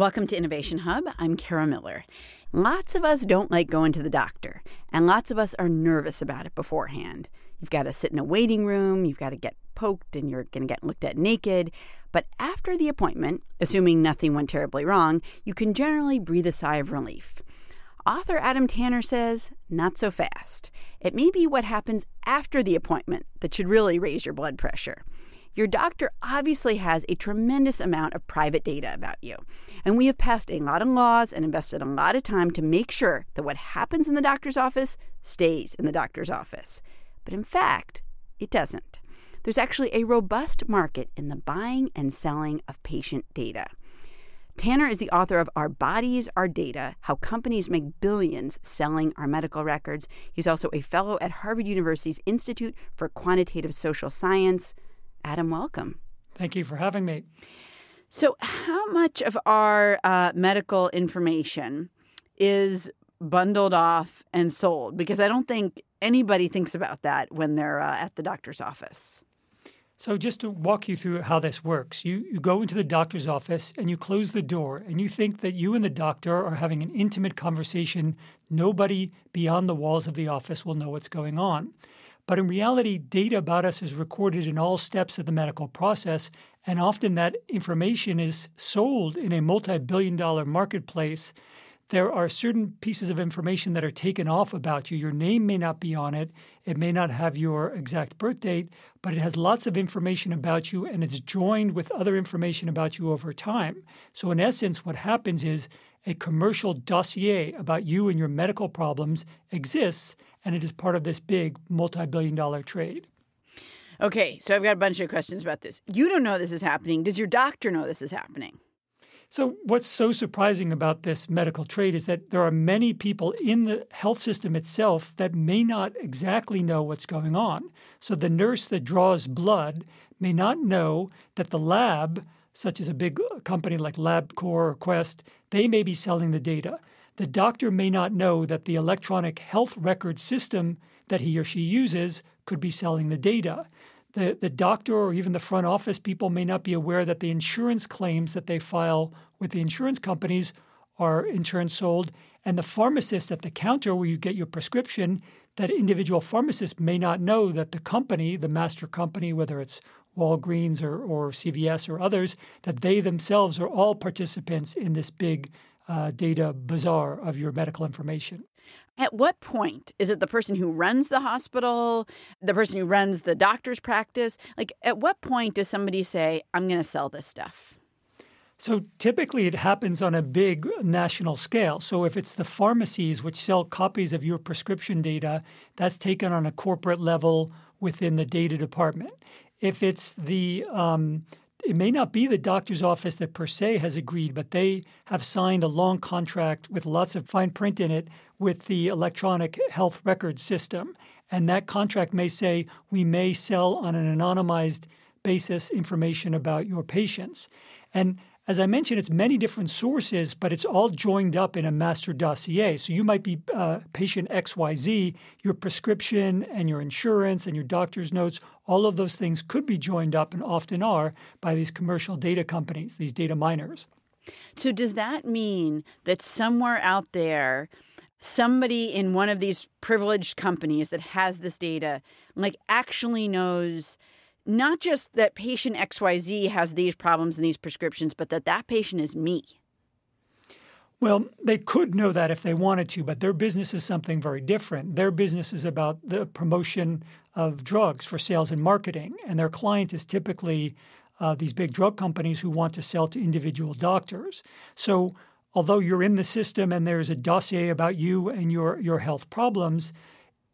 Welcome to Innovation Hub. I'm Kara Miller. Lots of us don't like going to the doctor, and lots of us are nervous about it beforehand. You've got to sit in a waiting room, you've got to get poked, and you're going to get looked at naked. But after the appointment, assuming nothing went terribly wrong, you can generally breathe a sigh of relief. Author Adam Tanner says, not so fast. It may be what happens after the appointment that should really raise your blood pressure. Your doctor obviously has a tremendous amount of private data about you. And we have passed a lot of laws and invested a lot of time to make sure that what happens in the doctor's office stays in the doctor's office. But in fact, it doesn't. There's actually a robust market in the buying and selling of patient data. Tanner is the author of Our Bodies, Our Data How Companies Make Billions Selling Our Medical Records. He's also a fellow at Harvard University's Institute for Quantitative Social Science. Adam, welcome. Thank you for having me. So, how much of our uh, medical information is bundled off and sold? Because I don't think anybody thinks about that when they're uh, at the doctor's office. So, just to walk you through how this works, you, you go into the doctor's office and you close the door, and you think that you and the doctor are having an intimate conversation. Nobody beyond the walls of the office will know what's going on. But in reality, data about us is recorded in all steps of the medical process, and often that information is sold in a multi billion dollar marketplace there are certain pieces of information that are taken off about you. Your name may not be on it, it may not have your exact birth date, but it has lots of information about you and it's joined with other information about you over time. So, in essence, what happens is a commercial dossier about you and your medical problems exists, and it is part of this big multi billion dollar trade. Okay, so I've got a bunch of questions about this. You don't know this is happening. Does your doctor know this is happening? So, what's so surprising about this medical trade is that there are many people in the health system itself that may not exactly know what's going on. So, the nurse that draws blood may not know that the lab, such as a big company like LabCorp or Quest, they may be selling the data. The doctor may not know that the electronic health record system that he or she uses could be selling the data the, the doctor or even the front office people may not be aware that the insurance claims that they file with the insurance companies are insurance sold. And the pharmacist at the counter where you get your prescription, that individual pharmacist may not know that the company, the master company, whether it's Walgreens or, or CVS or others, that they themselves are all participants in this big uh, data bazaar of your medical information. At what point is it the person who runs the hospital, the person who runs the doctor's practice? Like, at what point does somebody say, I'm going to sell this stuff? So typically it happens on a big national scale. So if it's the pharmacies which sell copies of your prescription data, that's taken on a corporate level within the data department. If it's the um, it may not be the doctor's office that per se has agreed, but they have signed a long contract with lots of fine print in it with the electronic health record system. And that contract may say we may sell on an anonymized basis information about your patients. And as I mentioned, it's many different sources, but it's all joined up in a master dossier. So you might be uh, patient XYZ, your prescription and your insurance and your doctor's notes, all of those things could be joined up and often are by these commercial data companies, these data miners. So, does that mean that somewhere out there, somebody in one of these privileged companies that has this data, like actually knows? Not just that patient XYZ has these problems and these prescriptions, but that that patient is me. Well, they could know that if they wanted to, but their business is something very different. Their business is about the promotion of drugs for sales and marketing, and their client is typically uh, these big drug companies who want to sell to individual doctors. So, although you're in the system and there's a dossier about you and your your health problems,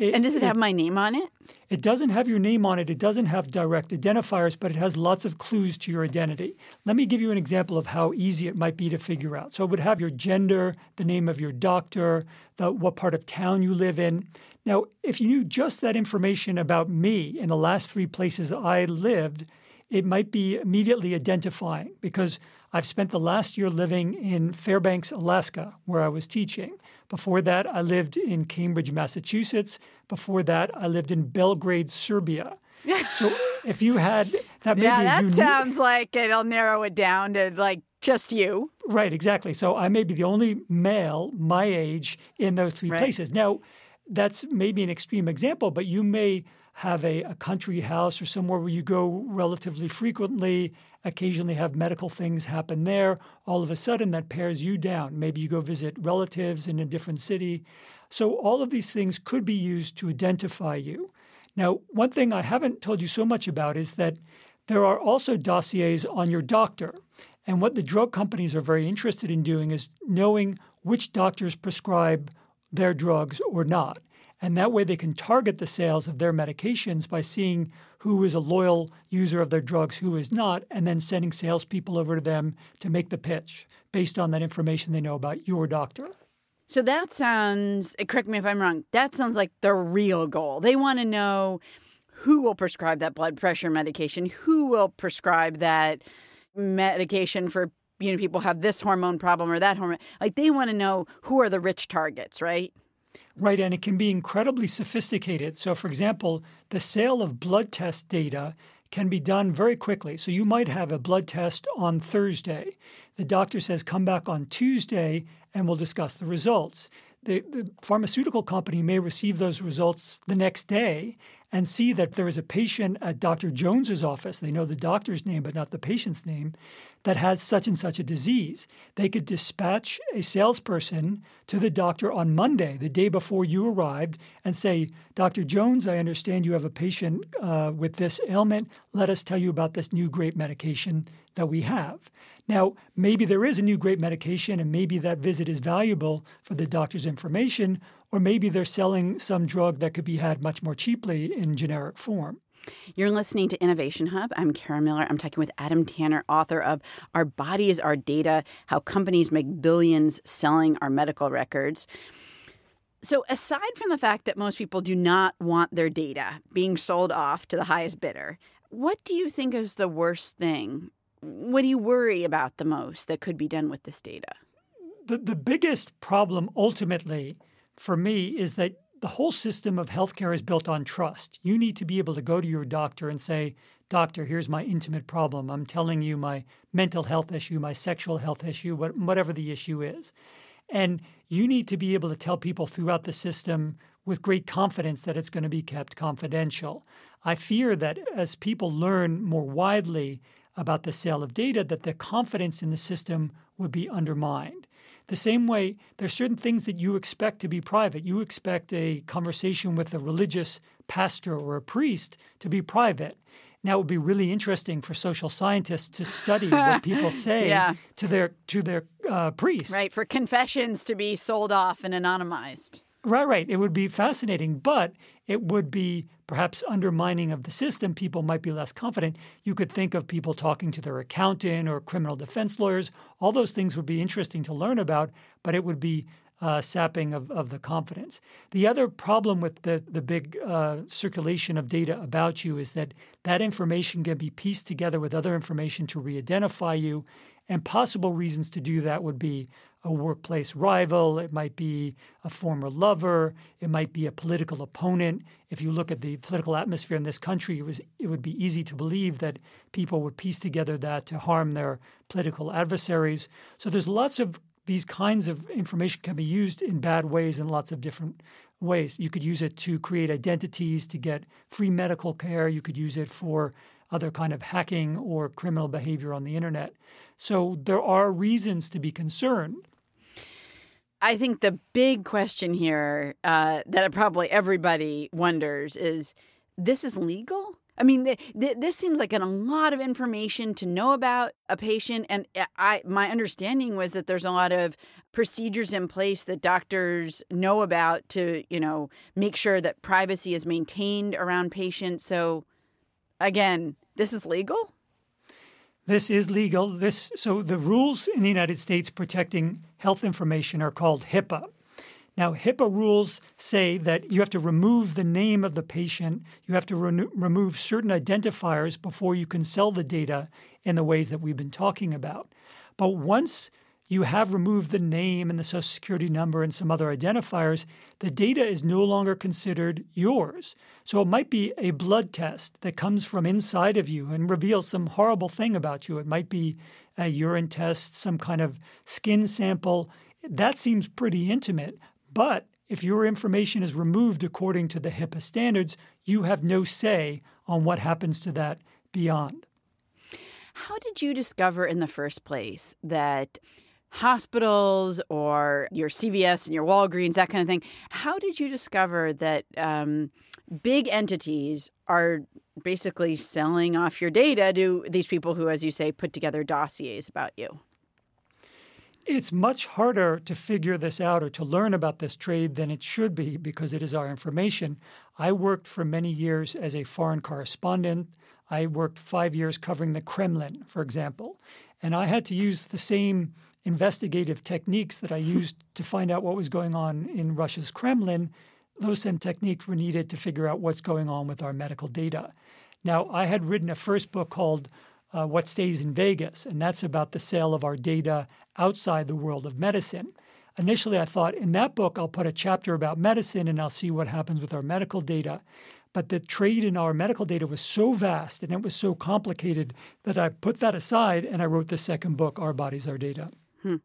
it, and does it, it, have my name on it? It doesn't have your name on it. It doesn't have direct identifiers, but it has lots of clues to your identity. Let me give you an example of how easy it might be to figure out. So it would have your gender, the name of your doctor, the, what part of town you live in. Now, if you knew just that information about me in the last three places I lived, it might be immediately identifying because I've spent the last year living in Fairbanks, Alaska, where I was teaching. Before that, I lived in Cambridge, Massachusetts. Before that, I lived in Belgrade, Serbia. so if you had that, yeah, that sounds like it'll narrow it down to like just you. Right, exactly. So I may be the only male my age in those three Right. places. Now, that's maybe an extreme example, but you may have a, a country house or somewhere where you go relatively frequently, occasionally have medical things happen there. All of a sudden, that pares you down. Maybe you go visit relatives in a different city. So, all of these things could be used to identify you. Now, one thing I haven't told you so much about is that there are also dossiers on your doctor. And what the drug companies are very interested in doing is knowing which doctors prescribe their drugs or not. And that way they can target the sales of their medications by seeing who is a loyal user of their drugs, who is not, and then sending salespeople over to them to make the pitch based on that information they know about your doctor. So that sounds, uh, correct me if I'm wrong, that sounds like the real goal. They want to know who will prescribe that blood pressure medication, who will prescribe that medication for, you know, people have this hormone problem or that hormone. Like they want to know who are the rich targets, right? Right, and it can be incredibly sophisticated. So, for example, the sale of blood test data can be done very quickly. So, you might have a blood test on Thursday. The doctor says, come back on Tuesday and we'll discuss the results. The, the pharmaceutical company may receive those results the next day and see that there is a patient at Dr. Jones's office. They know the doctor's name, but not the patient's name, that has such and such a disease. They could dispatch a salesperson to the doctor on Monday, the day before you arrived, and say, Dr. Jones, I understand you have a patient uh, with this ailment. Let us tell you about this new great medication that we have. Now, maybe there is a new great medication, and maybe that visit is valuable for the doctor's information, or maybe they're selling some drug that could be had much more cheaply in generic form. You're listening to Innovation Hub. I'm Kara Miller. I'm talking with Adam Tanner, author of Our Bodies Our Data How Companies Make Billions Selling Our Medical Records. So, aside from the fact that most people do not want their data being sold off to the highest bidder, what do you think is the worst thing? What do you worry about the most that could be done with this data? The, the biggest problem ultimately for me is that the whole system of healthcare is built on trust. You need to be able to go to your doctor and say, Doctor, here's my intimate problem. I'm telling you my mental health issue, my sexual health issue, whatever the issue is. And you need to be able to tell people throughout the system with great confidence that it's going to be kept confidential. I fear that as people learn more widely about the sale of data, that the confidence in the system would be undermined. The same way, there's certain things that you expect to be private. You expect a conversation with a religious pastor or a priest to be private. Now, it would be really interesting for social scientists to study what people say Yeah. to their to their uh, priest. Right, for confessions to be sold off and anonymized. Right, right. It would be fascinating, but it would be perhaps undermining of the system. People might be less confident. You could think of people talking to their accountant or criminal defense lawyers. All those things would be interesting to learn about, but it would be uh, sapping of, of the confidence. The other problem with the, the big uh, circulation of data about you is that that information can be pieced together with other information to re identify you. And possible reasons to do that would be a workplace rival, it might be a former lover, it might be a political opponent. If you look at the political atmosphere in this country, it, was, it would be easy to believe that people would piece together that to harm their political adversaries. So there's lots of these kinds of information can be used in bad ways in lots of different ways. You could use it to create identities to get free medical care. You could use it for other kind of hacking or criminal behavior on the internet. So there are reasons to be concerned. I think the big question here uh, that probably everybody wonders is this is legal? I mean, th- th- this seems like an, a lot of information to know about a patient, and I my understanding was that there's a lot of procedures in place that doctors know about to you know make sure that privacy is maintained around patients. So, again, this is legal. This is legal. This so the rules in the United States protecting health information are called HIPAA. Now, HIPAA rules say that you have to remove the name of the patient, you have to re- remove certain identifiers before you can sell the data in the ways that we've been talking about. But once you have removed the name and the social security number and some other identifiers, the data is no longer considered yours. So it might be a blood test that comes from inside of you and reveals some horrible thing about you. It might be a urine test, some kind of skin sample. That seems pretty intimate. But if your information is removed according to the HIPAA standards, you have no say on what happens to that beyond. How did you discover in the first place that hospitals or your CVS and your Walgreens, that kind of thing, how did you discover that um, big entities are basically selling off your data to these people who, as you say, put together dossiers about you? It's much harder to figure this out or to learn about this trade than it should be because it is our information. I worked for many years as a foreign correspondent. I worked five years covering the Kremlin, for example, and I had to use the same investigative techniques that I used to find out what was going on in Russia's Kremlin. Those same techniques were needed to figure out what's going on with our medical data. Now, I had written a first book called uh, What Stays in Vegas, and that's about the sale of our data outside the world of medicine. Initially, I thought in that book, I'll put a chapter about medicine and I'll see what happens with our medical data. But the trade in our medical data was so vast and it was so complicated that I put that aside and I wrote the second book, Our Bodies, Our Data. Hmm.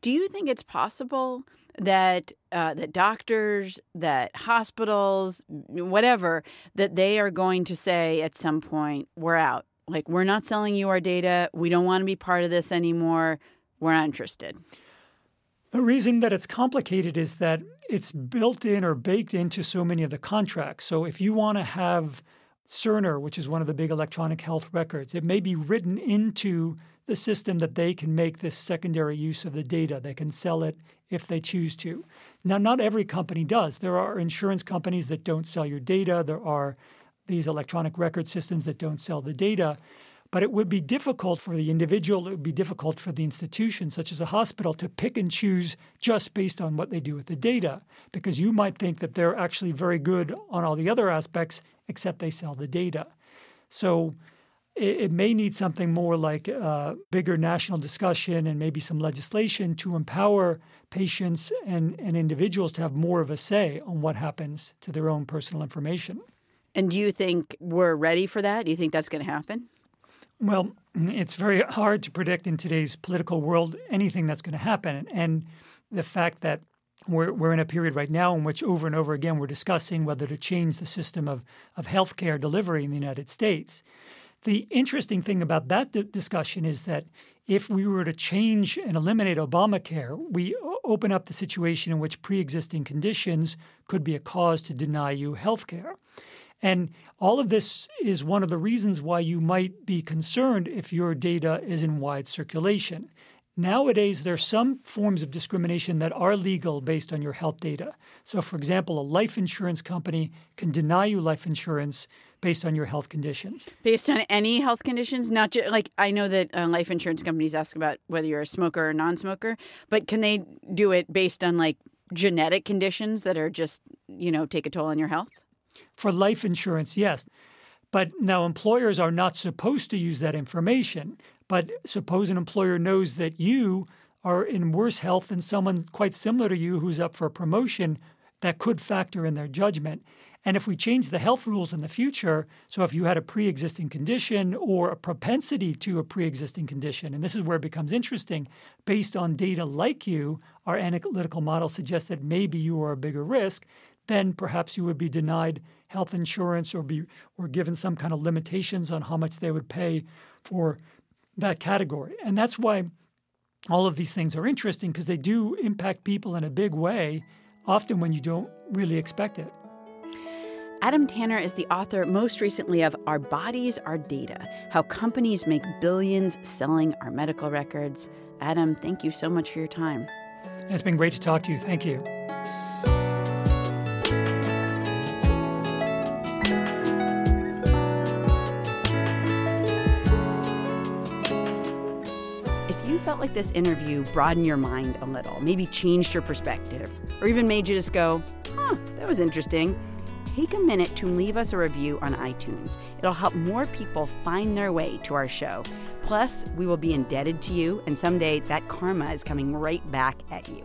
Do you think it's possible that uh, that doctors, that hospitals, whatever, that they are going to say at some point, "We're out. Like we're not selling you our data. We don't want to be part of this anymore. We're not interested." The reason that it's complicated is that it's built in or baked into so many of the contracts. So if you want to have Cerner, which is one of the big electronic health records, it may be written into the system that they can make this secondary use of the data. They can sell it if they choose to. Now, not every company does. There are insurance companies that don't sell your data. There are these electronic record systems that don't sell the data. But it would be difficult for the individual, it would be difficult for the institution, such as a hospital, to pick and choose just based on what they do with the data, because you might think that they're actually very good on all the other aspects, except they sell the data. So it, it may need something more like a bigger national discussion and maybe some legislation to empower patients and, and individuals to have more of a say on what happens to their own personal information. And do you think we're ready for that? Do you think that's going to happen? Well, it's very hard to predict in today's political world anything that's going to happen. And the fact that we're, we're in a period right now in which over and over again we're discussing whether to change the system of, of healthcare delivery in the United States. The interesting thing about that d- discussion is that if we were to change and eliminate Obamacare, we open up the situation in which pre existing conditions could be a cause to deny you health care. And all of this is one of the reasons why you might be concerned if your data is in wide circulation. Nowadays, there are some forms of discrimination that are legal based on your health data. So, for example, a life insurance company can deny you life insurance based on your health conditions. Based on any health conditions, not just like I know that uh, life insurance companies ask about whether you're a smoker or non-smoker, but can they do it based on like genetic conditions that are just you know take a toll on your health? For life insurance, yes. But now employers are not supposed to use that information. But suppose an employer knows that you are in worse health than someone quite similar to you who's up for a promotion, that could factor in their judgment. And if we change the health rules in the future, so if you had a pre existing condition or a propensity to a pre existing condition, and this is where it becomes interesting, based on data like you, our analytical model suggests that maybe you are a bigger risk, then perhaps you would be denied health insurance or be or given some kind of limitations on how much they would pay for that category. And that's why all of these things are interesting because they do impact people in a big way, often when you don't really expect it. Adam Tanner is the author most recently of Our Bodies, Our Data How Companies Make Billions Selling Our Medical Records. Adam, thank you so much for your time. It's been great to talk to you. Thank you. If you felt like this interview broadened your mind a little, maybe changed your perspective, or even made you just go, huh, that was interesting take a minute to leave us a review on iTunes. It'll help more people find their way to our show. Plus, we will be indebted to you, and someday that karma is coming right back at you.